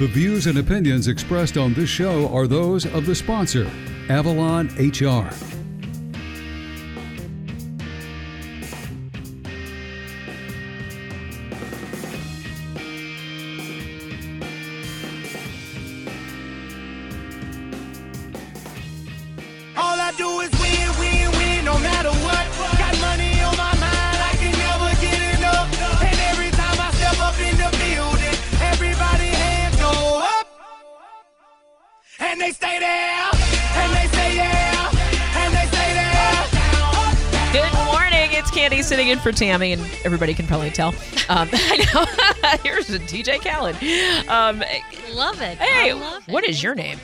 The views and opinions expressed on this show are those of the sponsor, Avalon HR. In for Tammy, and everybody can probably tell. Um, I know. Here's DJ Khaled. Um, Love it. hey, I love it. what is your name?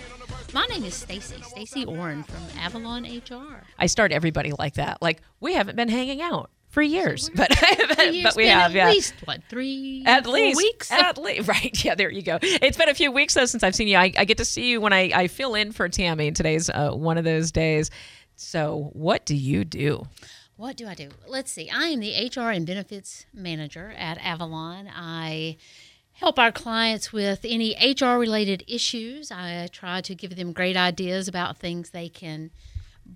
My name is Stacy. Stacy Oren from Avalon HR. I start everybody like that. Like we haven't been hanging out for years, but It's but we have at yeah. At least what three At least weeks. At least, right? Yeah, there you go. It's been a few weeks though since I've seen you. I, I get to see you when I, I fill in for Tammy, and today's uh, one of those days. So, what do you do? What do I do? Let's see. I am the HR and benefits manager at Avalon. I help our clients with any HR related issues. I try to give them great ideas about things they can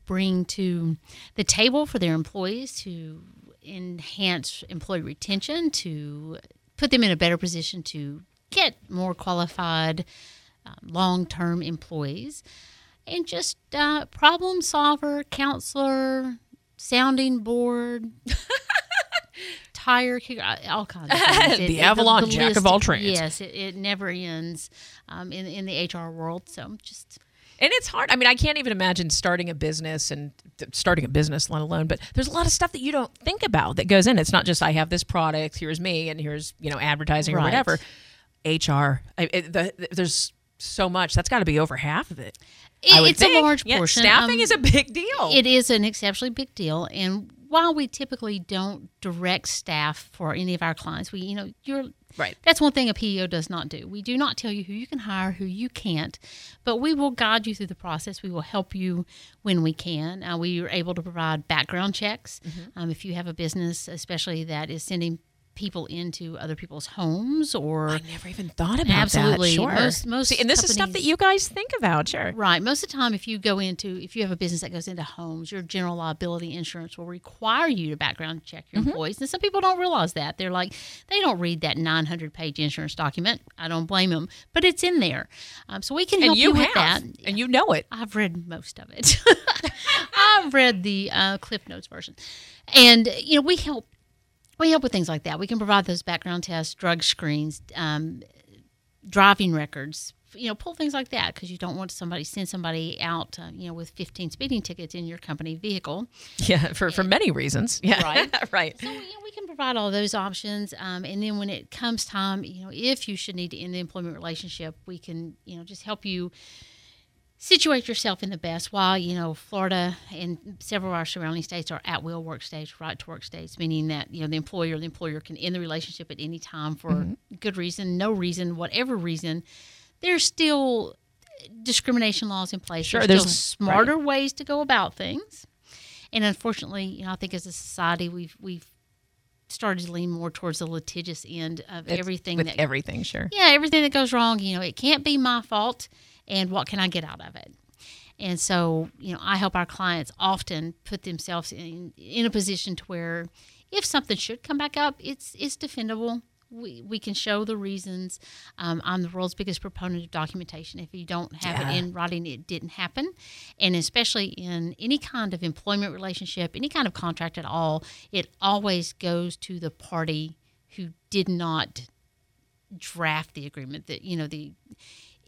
bring to the table for their employees to enhance employee retention, to put them in a better position to get more qualified um, long term employees, and just uh, problem solver, counselor, sounding board. Tire kicker, uh, all kinds of things. The Avalon jack of all trades. Yes, it, it never ends um, in in the HR world. So just And it's hard. I mean, I can't even imagine starting a business and th- starting a business, let alone. But there's a lot of stuff that you don't think about that goes in. It's not just I have this product, here's me, and here's you know advertising or Right. whatever. HR, I, it, the, there's so much. That's got to be over half of it. It- it's a think. large Yeah, portion. staffing Um, is a big deal. It is an exceptionally big deal, and while we typically don't direct staff for any of our clients, we you know you're Right. That's one thing a PEO does not do. We do not tell you who you can hire, who you can't, but we will guide you through the process. We will help you when we can. Uh, we are able to provide background checks Mm-hmm. um, if you have a business, especially that is sending people into other people's homes or I never even thought about Absolutely. that. Sure. Most- most See, and this is stuff that you guys think about. Sure. Right. Most of the time, if you go into, if you have a business that goes into homes, your general liability insurance will require you to background check your Mm-hmm. employees. And some people don't realize that. They're like, they don't read that 900 page insurance document. I don't blame them, but it's in there. Um, so we can And help you you, have, with that. and you know it. I've read most of it. I've read the uh, Cliff Notes version, and you know we help. We help with things like that. We can provide those background tests, drug screens, um, driving records. You know, pull things like that because you don't want somebody send somebody out. Uh, you know, with 15 speeding tickets in your company vehicle. Yeah, for for many reasons. Yeah. Right. right. So you know, we can provide all those options, um, and then when it comes time, you know, if you should need to end the employment relationship, we can, you know, just help you situate yourself in the best. While you know, Florida and several of our surrounding states are at will work states, right to work states, meaning that you know the employer, the employer can end the relationship at any time for mm-hmm. good reason, no reason, whatever reason. There's still discrimination laws in place. Sure, there's, there's- still smarter ways to go about things. And unfortunately, you know, I think as a society, we've we've started to lean more towards the litigious end of It's everything with that everything. Sure. yeah everything that goes wrong. You know, it can't be my fault, and what can I get out of it? And so, you know, I help our clients often put themselves in in a position to where, if something should come back up, it's it's defendable. We, we can show the reasons. Um, I'm the world's biggest proponent of documentation. If you don't have Yeah. it in writing, it didn't happen. And especially in any kind of employment relationship, any kind of contract at all, it always goes to the party who did not draft the agreement that you know the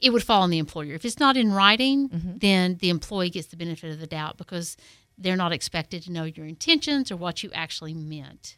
it would fall on the employer if it's not in writing mm-hmm. then the employee gets the benefit of the doubt because they're not expected to know your intentions or what you actually meant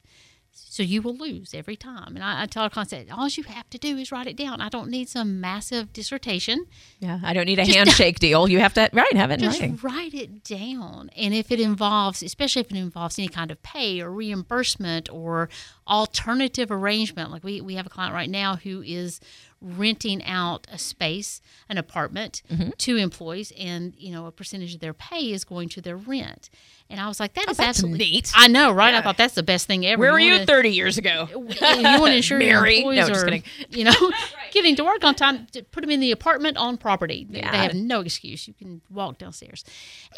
so you will lose every time and i, I tell our clients that all you have to do is write it down i don't need some massive dissertation Yeah. I don't need a handshake deal. You have to right have it in just writing. write it down. And if it involves, especially if it involves any kind of pay or reimbursement or alternative arrangement, like we, we have a client right now who is renting out a space, an apartment Mm-hmm. to employees, and you know a percentage of their pay is going to their rent. And I was like, that is Oh, that's absolutely neat. I know, right? Yeah. I thought that's the best thing ever. Where were you wanna- 30 years ago? you want to ensure Mary? your employees just are, you know, getting to work on time. To put them in the apartment on property. Yeah. They have no excuse. You can walk downstairs,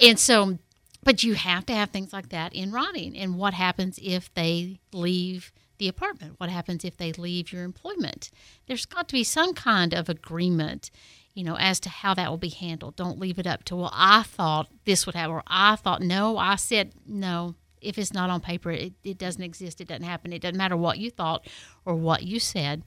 and so, but you have to have things like that in writing. And what happens if they leave? The apartment. What happens if they leave your employment? There's got to be some kind of agreement, you know, as to how that will be handled. Don't leave it up to well, I thought this would happen, or I thought no, I said no if it's not on paper, it, it doesn't exist. It doesn't happen. It doesn't matter what you thought or what you said.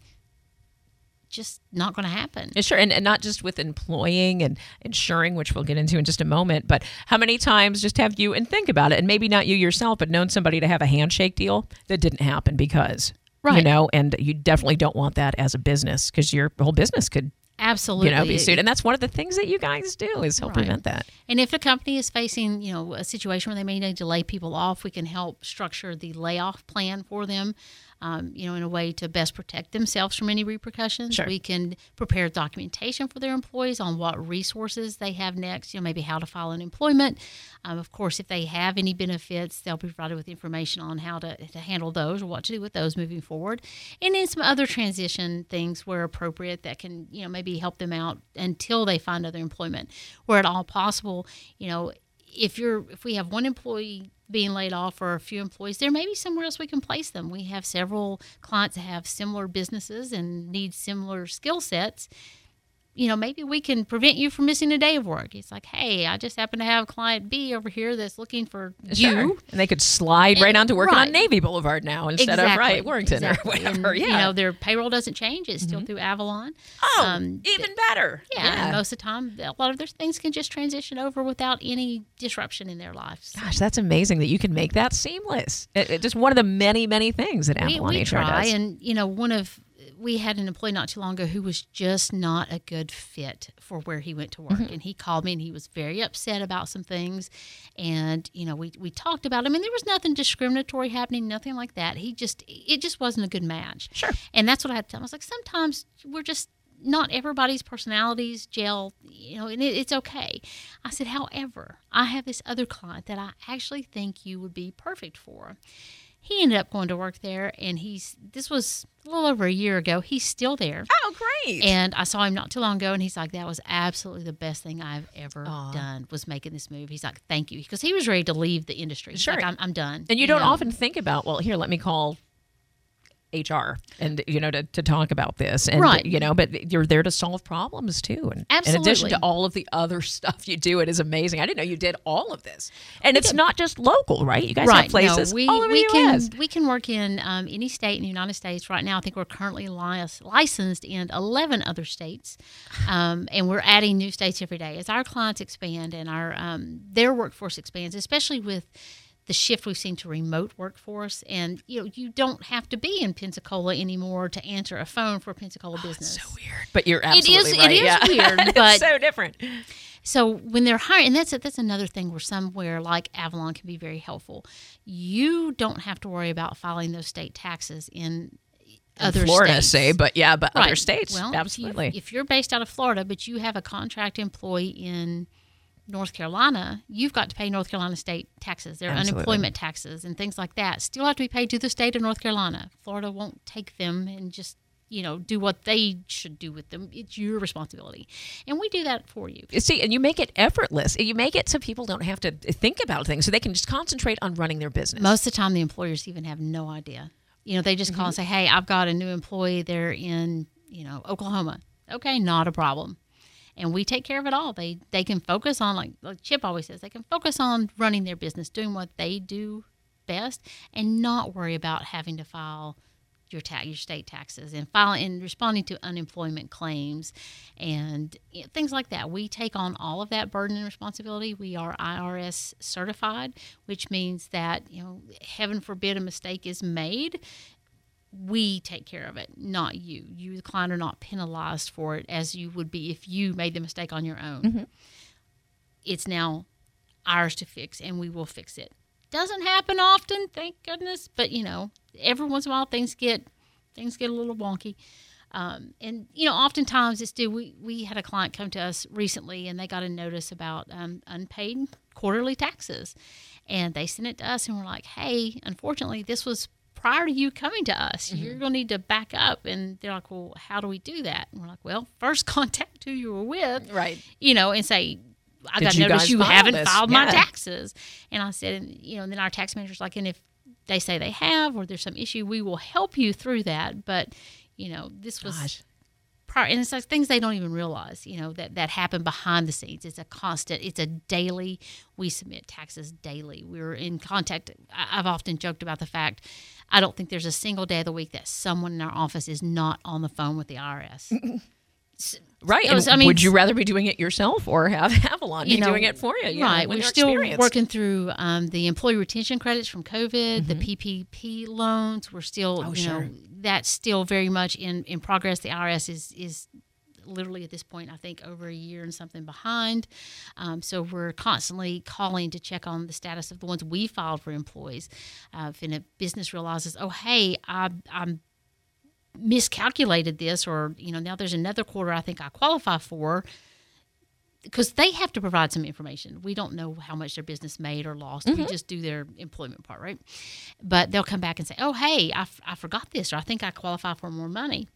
Just not going to happen. Sure, and, and not just with employing and insuring, which we'll get into in just a moment, but how many times just have you, and think about it, and maybe not you yourself, but known somebody to have a handshake deal that didn't happen because, right. you know, and you definitely don't want that as a business because your whole business could, Absolutely. you know, be sued. And that's one of the things that you guys do is help Right. prevent that. And if a company is facing, you know, a situation where they may need to lay people off, we can help structure the layoff plan for them, um, you know, in a way to best protect themselves from any repercussions. Sure. We can prepare documentation for their employees on what resources they have next, you know, maybe how to file unemployment. Um, of course, if they have any benefits, they'll be provided with information on how to, to handle those or what to do with those moving forward. And then some other transition things where appropriate that can, you know, maybe help them out until they find other employment. Where at all possible, you know, if you're if we have one employee being laid off or a few employees, there may be somewhere else we can place them. We have several clients that have similar businesses and need similar skill sets. You know, maybe we can prevent you from missing a day of work. It's like, hey, I just happen to have client B over here that's looking for Sure. you. And they could slide right And- onto working on. Navy Boulevard now instead of right Warrington exactly. or whatever. And, yeah. You know, their payroll doesn't change. It's still through Avalon. oh, um, even better. Yeah, and most of the time, a lot of their things can just transition over without any disruption in their lives. Gosh, that's amazing that you can make that seamless. It, it- just one of the many, many things that we, Avalon we HR try, does. and you know, one of we had an employee not too long ago who was just not a good fit for where he went to work, Mm-hmm. and he called me and he was very upset about some things, and you know, we we talked about him, and there was nothing discriminatory happening, nothing like that. He just it just wasn't a good match. Sure. and that's what I had to tell him. I was like, sometimes we're just not everybody's personalities gel, you know, and it, it's okay. I said, however, I have this other client that I actually think you would be perfect for. He ended up going to work there, and he's this was a little over a year ago. He's still there. oh, great. And I saw him not too long ago, and he's like, "That was absolutely the best thing I've ever done was making this move." He's like, "Thank you," because he was ready to leave the industry. Sure. like, I'm, I'm done. And you don't know? often think about, well, here, let me call HR and you know to, to talk about this and Right. you know but you're there to solve problems too. And in addition to all of the other stuff you do it is amazing. I didn't know you did all of this. And it's not just local right? You guys have right. places no, we, all over we the can we can work in um, any state in the United States right now. I think we're currently lic- licensed in eleven other states, um, and we're adding new states every day. As our clients expand and our um, their workforce expands, especially with the shift we've seen to remote workforce. And you know, you don't have to be in Pensacola anymore to answer a phone for a Pensacola oh, business. so weird but you're It is- absolutely it right is yeah. weird, but- so different So when they're hiring, and that's that's another thing where somewhere like Avalon can be very helpful. You don't have to worry about filing those state taxes in other Florida states. say but yeah but other states Well, absolutely If, you, if you're based out of Florida, but you have a contract employee in North Carolina, you've got to pay North Carolina state taxes, their Absolutely. unemployment taxes, and things like that. Still have to be paid to the state of North Carolina. Florida won't take them and just you know do what they should do with them. It's your responsibility, and we do that for you. See, and you make it effortless. You make it so people don't have to think about things, so they can just concentrate on running their business. Most of the time, the employers even have no idea. You know, they just call mm-hmm. and say, "Hey, I've got a new employee. They're in, you know, Oklahoma." Okay, not a problem, and we take care of it all. They they can focus on like, like Chip always says, they can focus on running their business, doing what they do best, and not worry about having to file your ta- your state taxes and filing and responding to unemployment claims and you know, things like that. We take on all of that burden and responsibility. We are IRS certified, which means that you know, heaven forbid a mistake is made. We take care of it, not you. You, the client, are not penalized for it as you would be if you made the mistake on your own. It's now ours to fix, and we will fix it. Doesn't happen often, thank goodness, but you know, every once in a while things get things get a little wonky. Um, and you know, oftentimes it's due. We we had a client come to us recently, and they got a notice about um, unpaid quarterly taxes, and they sent it to us, and we're like, "Hey, unfortunately, this was prior to you coming to us. Mm-hmm. You're going to need to back up." And they're like, "Well, how do we do that?" And we're like, "Well, first contact who you were with, Right. You know, and say." I Did got you notice guys you haven't this? filed my taxes, and I said, and, you know, and then our tax manager's like, and if they say they have or there's some issue, we will help you through that. But you know, this was Gosh. prior, and it's like things they don't even realize, you know, that that happen behind the scenes. It's a constant. It's a daily. We submit taxes daily. We're in contact. I've often joked about the fact. I don't think there's a single day of the week that someone in our office is not on the phone with the IRS. Right. Was- I mean, would you rather be doing it yourself or have Avalon be you know, doing it for you? you right. with We're still working through um, the employee retention credits from COVID, the Mm-hmm. PPP loans. We're still, Oh, you know, sure. that's still very much in, in progress. The IRS is is literally at this point, I think, over a year and something behind. Um, so we're constantly calling to check on the status of the ones we filed for employees. Uh, if a business realizes, oh, hey, I, I'm miscalculated this or you know now there's another quarter i think i qualify for because they have to provide some information. We don't know how much their business made or lost. We just do their employment part right? But they'll come back and say oh hey I, f- I forgot this or i think i qualify for more money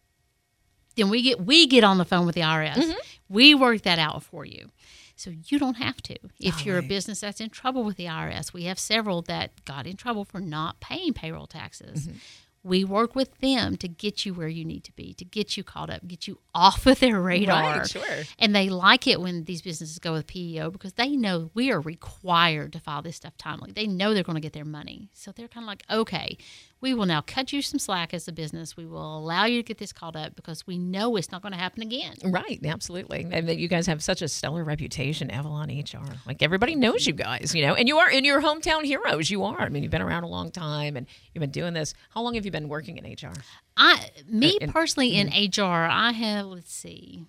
then we get we get on the phone with the irs mm-hmm. we work that out for you so you don't have to if you're a business that's in trouble with the irs we have several that got in trouble for not paying payroll taxes mm-hmm. we work with them to get you where you need to be, to get you caught up, get you off of their radar. Right, sure. And they like it when these businesses go with PEO because they know we are required to file this stuff timely. They know they're going to get their money. So they're kind of like, okay, we will now cut you some slack as a business. We will allow you to get this called up because we know it's not going to happen again. Right, absolutely. And that you guys have such a stellar reputation, Avalon HR. Like everybody knows you guys, you know, and you are in your hometown heroes. You are. I mean, you've been around a long time and you've been doing this. How long have you been working in HR? I, me personally, in HR, I have let's see,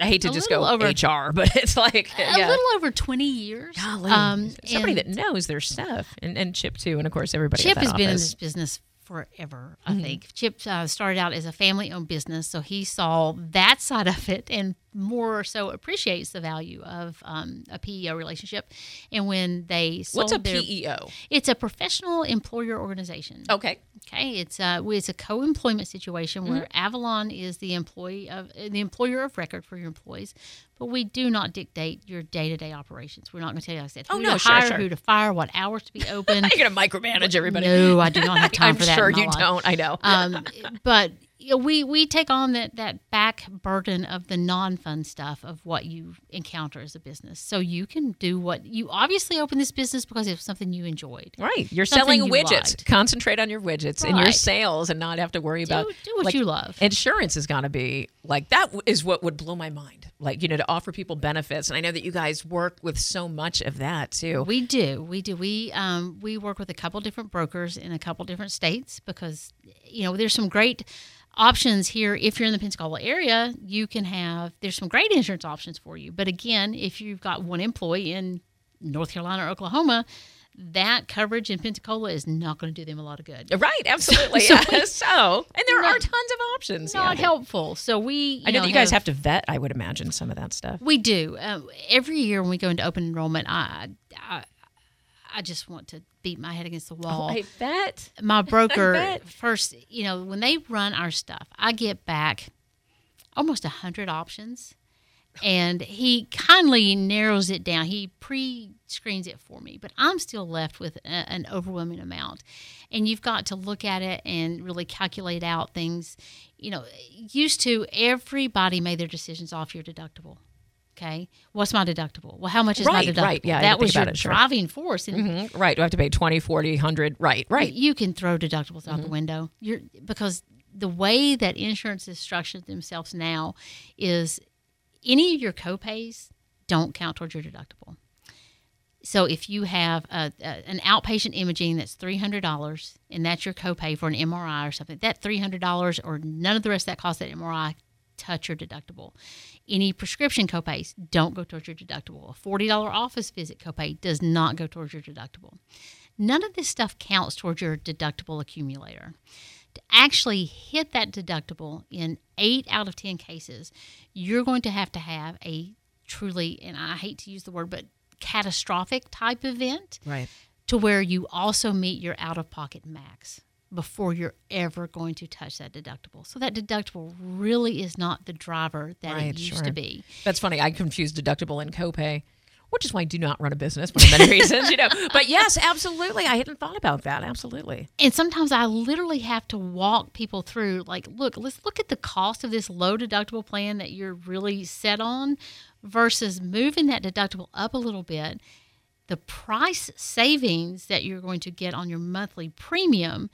I hate to A just go over- HR, but it's like a yeah. little over twenty years. Golly. Um, somebody that knows their stuff, and, and Chip too, and of course everybody. Chip has been in this business forever. I Mm-hmm. think Chip uh, started out as a family-owned business, so he saw that side of it, and more so appreciates the value of um, a PEO relationship. And when they sold What's a their, PEO? It's a professional employer organization. Okay. Okay, it's a it's a co-employment situation where Mm-hmm. Avalon is the employee of uh, the employer of record for your employees, but we do not dictate your day-to-day operations. We're not going to tell you like I said, who Oh, no, to sure, hire, sure. who to fire, what hours to be open. You're gonna micromanage everybody. No, I do not have time I'm for that. sure in my you life. don't. I know. Um, but you know, we we take on that that back burden of the non-fun stuff of what you encounter as a business, so you can do what you obviously open this business because it's something you enjoyed. Right. You're Something selling you widgets. Concentrate on your widgets and your sales and not have to worry about do what like, you love. Insurance is going to be like that is what would blow my mind. Like, you know, to offer people benefits. And I know that you guys work with so much of that too. We do, we do. We um, we work with a couple different brokers in a couple different states because you know there's some great options here. If you're in the Pensacola area, you can have there's some great insurance options for you. But again, if you've got one employee in North Carolina or Oklahoma, that coverage in Pensacola is not going to do them a lot of good. Right, absolutely. So yeah. so, and there are tons of options. Not yeah. helpful. So we, I know that you guys have to vet, I would imagine, some of that stuff. We do. Um, every year when we go into open enrollment, I, I I just want to beat my head against the oh, wall. I bet. my broker bet. first, you know, when they run our stuff, I get back almost a hundred options, and he kindly narrows it down. He pre-screens it for me, but I'm still left with a, an overwhelming amount. And you've got to look at it and really calculate out things. You know, used to everybody made their decisions off your deductible. Okay, what's my deductible? Well, how much is Right, my deductible? right. Yeah, that was your it, sure. driving force. Mhm. Right. Do I have to pay 20, 40, 100? Right, right. you can throw deductibles Mm-hmm. out the window. You're because the way that insurance is structured themselves now is any of your copays don't count towards your deductible. So if you have a, a, an outpatient imaging that's three hundred dollars and that's your copay for an MRI or something, that three hundred dollars or none of the rest of that cost that MRI touch your deductible. Any prescription copays don't go towards your deductible. A forty dollar office visit copay does not go towards your deductible. None of this stuff counts towards your deductible accumulator. to actually hit that deductible in eight out of 10 cases, you're going to have to have a truly, and I hate to use the word, but catastrophic type event Right. to where you also meet your out of pocket max before you're ever going to touch that deductible. So that deductible really is not the driver that Right, it used sure. to be. That's funny. I confuse deductible and copay, which is why I do not run a business for many reasons, you know. But yes, absolutely. I hadn't thought about that. Absolutely. And sometimes I literally have to walk people through like, look, let's look at the cost of this low deductible plan that you're really set on versus moving that deductible up a little bit. The price savings that you're going to get on your monthly premium.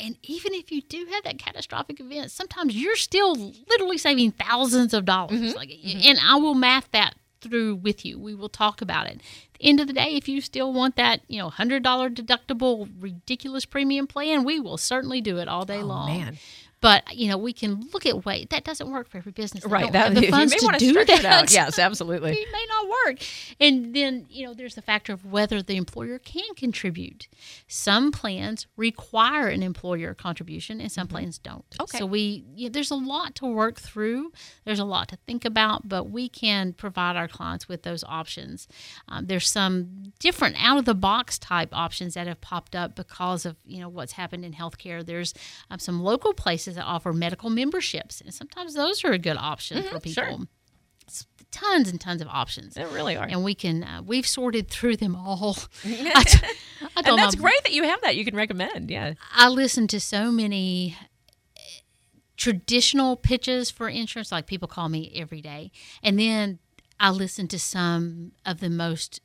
And even if you do have that catastrophic event, sometimes you're still literally saving thousands of dollars. Mm-hmm. Like, mm-hmm. and I will math that through with you. We will talk about it. At the end of the day, if you still want that, you know, hundred dollar deductible ridiculous premium plan, we will certainly do it all day oh, long. Oh, man. But you know, we can look at wait that doesn't work for every business. They Right. That the you funds may to want to do that. it out. Yes, absolutely. It may not work. And then, you know, there's the factor of whether the employer can contribute. Some plans require an employer contribution and some plans don't. Mm-hmm. Okay. So we you know, there's a lot to work through. There's a lot to think about, but we can provide our clients with those options. Um, there's some different out of the box type options that have popped up because of, you know, what's happened in healthcare. There's um, some local places that offer medical memberships, and sometimes those are a good option for people. Mm-hmm, sure. It's tons and tons of options They really are. and we can uh, we've sorted through them all. I, t- I and that's know. great that you have that. You can recommend. Yeah. I listen to so many uh, traditional pitches for insurance, like people call me every day, and then I listen to some of the most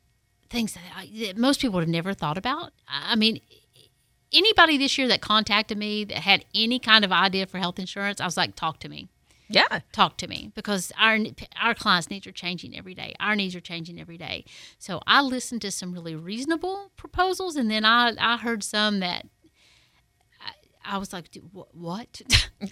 things that, I, that most people would have never thought about. I mean. Anybody this year that contacted me that had any kind of idea for health insurance, I was like, talk to me Yeah. talk to me because our our clients' needs are changing every day. Our needs are changing every day. So I listened to some really reasonable proposals, and then I I heard some that I, was like, "Dude, wh- what,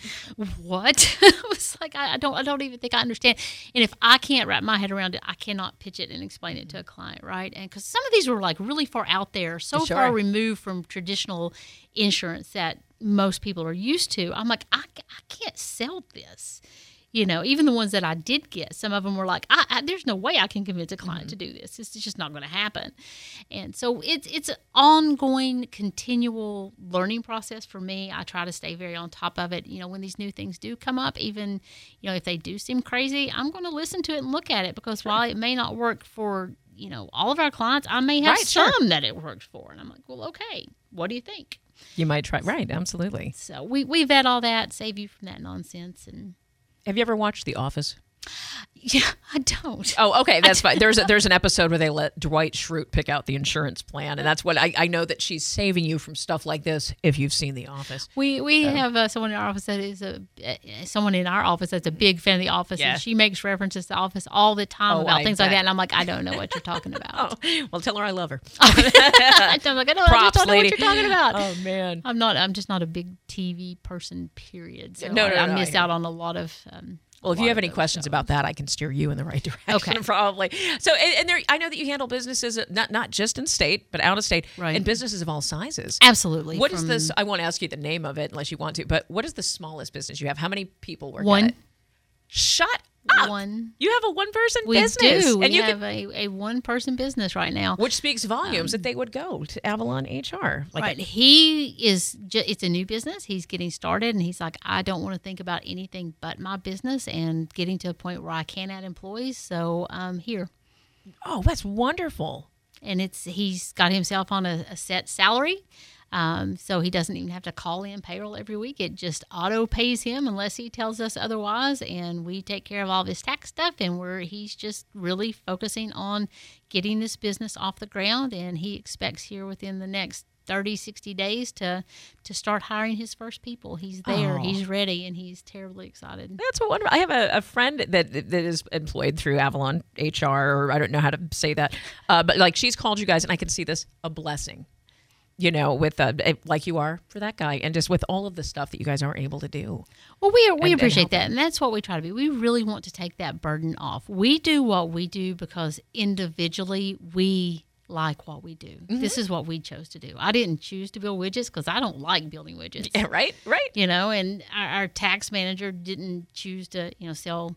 what? I was like, I, I don't I don't even think I understand. And if I can't wrap my head around it, I cannot pitch it and explain it to a client, right? And because some of these were like really far out there, so Sure. far removed from traditional insurance that most people are used to. I'm like, I, I can't sell this. You know, even the ones that I did get, some of them were like, I, I, "There's no way I can convince a client to mm-hmm. do this. It's just not going to happen." And so it's it's an ongoing, continual learning process for me. I try to stay very on top of it. You know, when these new things do come up, even you know if they do seem crazy, I'm going to listen to it and look at it because while it may not work for you know all of our clients, I may have Right, sure. some that it works for, and I'm like, "Well, okay, what do you think?" You might try. Right. Absolutely. So we we vet all that, save you from that nonsense, and Have you ever watched The Office? Yeah, I don't. Oh, okay, that's fine. There's a, there's an episode where they let Dwight Schrute pick out the insurance plan, and that's what I, I know that she's saving you from stuff like this if you've seen The Office. We we have uh, someone in our office that is a uh, someone in our office that's a big fan of the Office, Yeah. and she makes references to the Office all the time Oh, about I things like that, and I'm like, I don't know what you're talking about. Oh, well, tell her I love her. I'm like, I don't, I just don't know what you're talking about. Oh man. I'm not. I'm just not a big TV person. Period. So No, no, I, I no, miss hear out on a lot of. Um, Well, if you have any questions about that, I can steer you in the right direction. Okay. probably. So, and, and there, I know that you handle businesses uh, not not just in state, but out of state, Right. and businesses of all sizes. absolutely. What is from this? I won't ask you the name of it unless you want to. But what is the smallest business you have? How many people work One. at it? Shut up. One. You have a one person We business, do. We and you have can, a, a one person business right now. which speaks volumes that they would go to Avalon HR. Like, right. He is. Ju- it's a new business. He's getting started, and he's like, I don't want to think about anything but my business and getting to a point where I can add employees. So um, here, oh, that's wonderful. and it's he's got himself on a, a set salary. Um, so he doesn't even have to call in payroll every week. It just auto pays him unless he tells us otherwise, and we take care of all of his tax stuff. And we're he's just really focusing on getting this business off the ground, and he expects here within the next 30, 60 days to to start hiring his first people. He's there, Oh. he's ready, and he's terribly excited. That's wonderful. I have a, a friend that that is employed through Avalon HR, or I don't know how to say that, uh, but like she's called you guys, and I can see this a blessing. You know, with uh, like you are for that guy, and just with all of the stuff that you guys aren't able to do. Well, we we And- and appreciate help that, and that's what we try to be. We really want to take that burden off. We do what we do because individually we like what we do. Mm-hmm. This is what we chose to do. I didn't choose to build widgets because I don't like building widgets. Yeah, right, right. You know, and our, our tax manager didn't choose to, you know, sell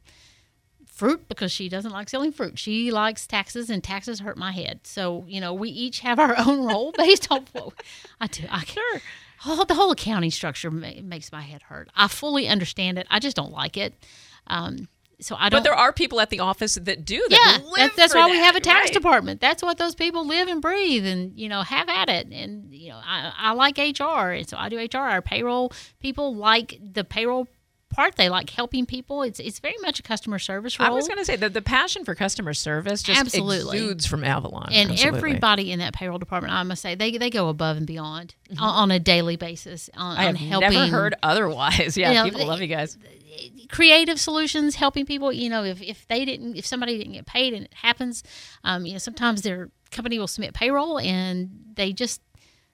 fruit because she doesn't like selling fruit. She likes taxes, and taxes hurt my head. So, you know, we each have our own role based on what I do. I sure. Oh, the whole accounting structure ma- makes my head hurt. I fully understand it. I just don't like it. Um, so I don't. But there are people at the office that do that. yeah, that's, that's why we have a tax right. department. That's what those people live and breathe, and you know, have at it. And you know, I, I like HR, and so I do HR. Our payroll people like the payroll part. They like helping people. It's it's very much a customer service role. I was going to say that the passion for customer service just Absolutely. exudes from Avalon. and Absolutely. everybody in that payroll department, I must say, they they go above and beyond on, on a daily basis on, Mm-hmm. I on have helping never heard otherwise. Yeah, You know, people they- love you guys. creative solutions, helping people. You know, if, if they didn't, if somebody didn't get paid, and it happens, um, you know, sometimes their company will submit payroll and they just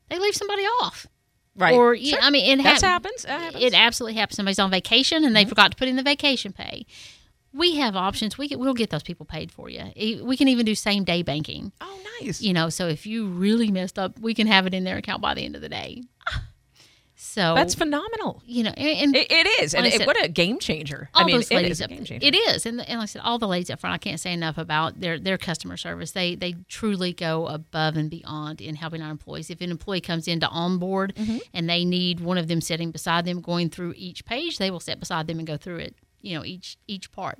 they leave somebody off. Right. Or you Sure. I mean, it hap- happens. That happens. It absolutely happens. Somebody's on vacation and they mm-hmm. forgot to put in the vacation pay. We have options. We we'll get those people paid for you. We can even do same day banking. oh, nice. You know, so if you really messed up, we can have it in their account by the end of the day. Ah, So That's phenomenal. you know, and, and It, it is, and Like it, said, what a game changer. all I mean, those it ladies is a up game there. changer. It is, and, and like I said, all the ladies up front. I can't say enough about their their customer service. They they truly go above and beyond in helping our employees. If an employee comes in to onboard Mm-hmm. and they need one of them sitting beside them, going through each page, they will sit beside them and go through it. You know, each each part.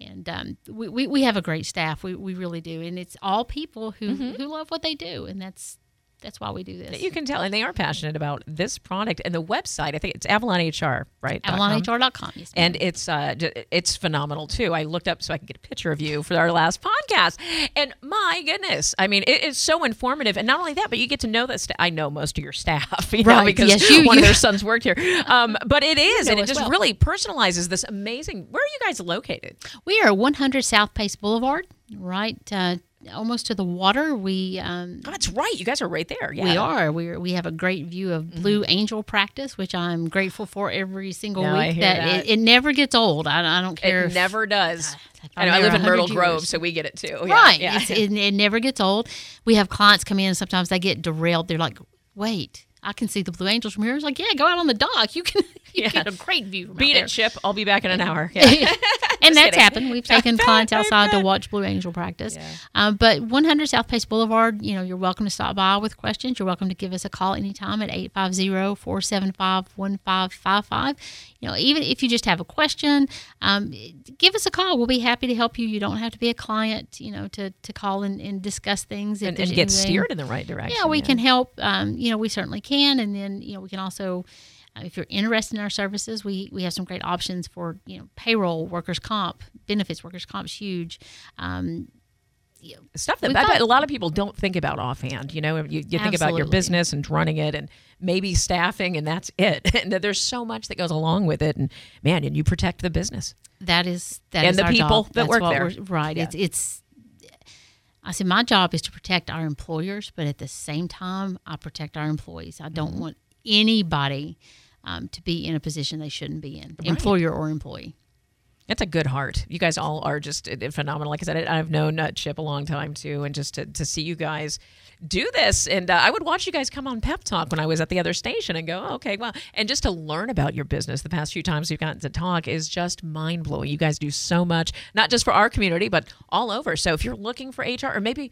And um, we, we, we have a great staff. We, we really do, and it's all people who, who love what they do, and that's that's why we do this. You can tell, and they are passionate about this product and the website. I think it's Avalon HR, right? AvalonHR.com. Yes, ma'am. and it's uh, it's phenomenal too. I looked up so I could get a picture of you for our last podcast, and my goodness, I mean, it is so informative. And not only that, but you get to know that. Sta- I know most of your staff, you know, because Yes, you- one you- of their sons worked here. Um, but it is, and it just well. really personalizes this amazing. Where are you guys located? We are 100 South Pace Boulevard, right uh, almost to the water. We um, Oh, that's right. You guys are right there. Yeah, we are. We we have a great view of Blue Angel practice, which I'm grateful for every single No, I week. that, that. It, it never gets old. I, I don't care. It if- never does. I've I know. I live in Myrtle 100 Grove, so we get it too. Yeah, right. Yeah. It's, it, it never gets old. We have clients come in, and sometimes they get derailed. They're like, "Wait, I can see the Blue Angels from here." It's like, "Yeah, go out on the dock. You can you Yeah. get a great view." From Beat it, Chip. I'll be back in an hour. Yeah. and that's kidding. happened. We've taken clients outside to watch Blue Angel practice. Yeah. Um, but 100 South Pace Boulevard, you know, you're welcome to stop by with questions. You're welcome to give us a call anytime at 850-475-1555. You know, even if you just have a question, um, give us a call. We'll be happy to help you. You don't have to be a client, you know, to, to call and, and discuss things. If and, and get anything- steered in the right direction. yeah, we can help. Um, you know, we certainly can, and then you know we can also, if you're interested in our services, we we have some great options for you know payroll, workers comp, benefits, workers comp's huge. Um, stuff that We've I bet got- a lot of people don't think about offhand. You know, you, you think about your business and running it, and maybe staffing, and that's it. And there's so much that goes along with it. And man, and you protect the business. that is that And is the our people job. that That's work what there. we're- right? Yeah. It's it's. I said my job is to protect our employers, but at the same time, I protect our employees. I Mm-hmm. don't want anybody um, to be in a position they shouldn't be in, employer or employee. It's a good heart. You guys all are just phenomenal. Like I said, I've known uh, Chip a long time too, and just to, to see you guys do this, and uh, I would watch you guys come on Pep Talk when I was at the other station and go, oh, okay, well, and just to learn about your business the past few times we've gotten to talk is just mind blowing. You guys do so much, not just for our community, but all over. So if you're looking for HR, or maybe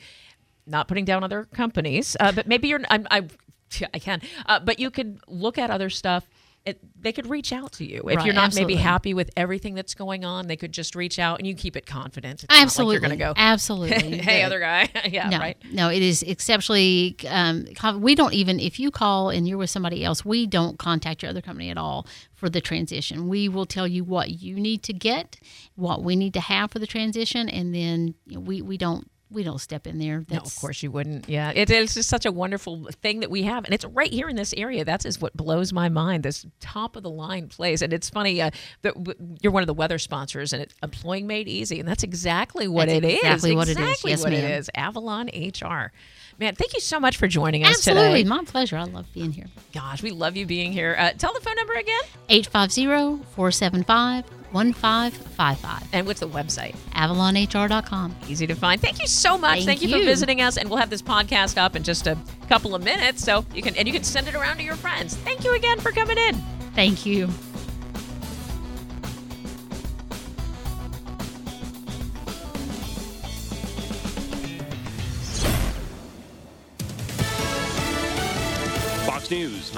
not putting down other companies, uh, but maybe you're, I'm, I, I can, uh, but you could look at other stuff. It, they could reach out to you if Right, you're not absolutely. maybe happy with everything that's going on. They could just reach out and you keep it confident. It's Absolutely, like you're going to go absolutely. hey, The- other guy, yeah, no, right. No, it is exceptionally. Um, we don't even if you call and you're with somebody else, we don't contact your other company at all for the transition. We will tell you what you need to get, what we need to have for the transition, and then you know, we we don't we don't step in there. No, of course you wouldn't. Yeah, it is just such a wonderful thing that we have, and it's right here in this area. That's is what blows my mind. This top of the line place, and it's funny uh, that w- you're one of the weather sponsors, and it's employing made easy, and that's exactly what That's it is. exactly what it is. Exactly Yes, what ma'am. is. Avalon HR. Man, thank you so much for joining us today. Absolutely, today. my pleasure. I love being here. Gosh, we love you being here. Uh, tell the phone number again. 850 475 1555. And what's the website? AvalonHR.com. Easy to find. Thank you so much. Thank you, for visiting us, and we'll have this podcast up in just a couple of minutes. So you can and you can send it around to your friends. Thank you again for coming in. Thank you. Fox News.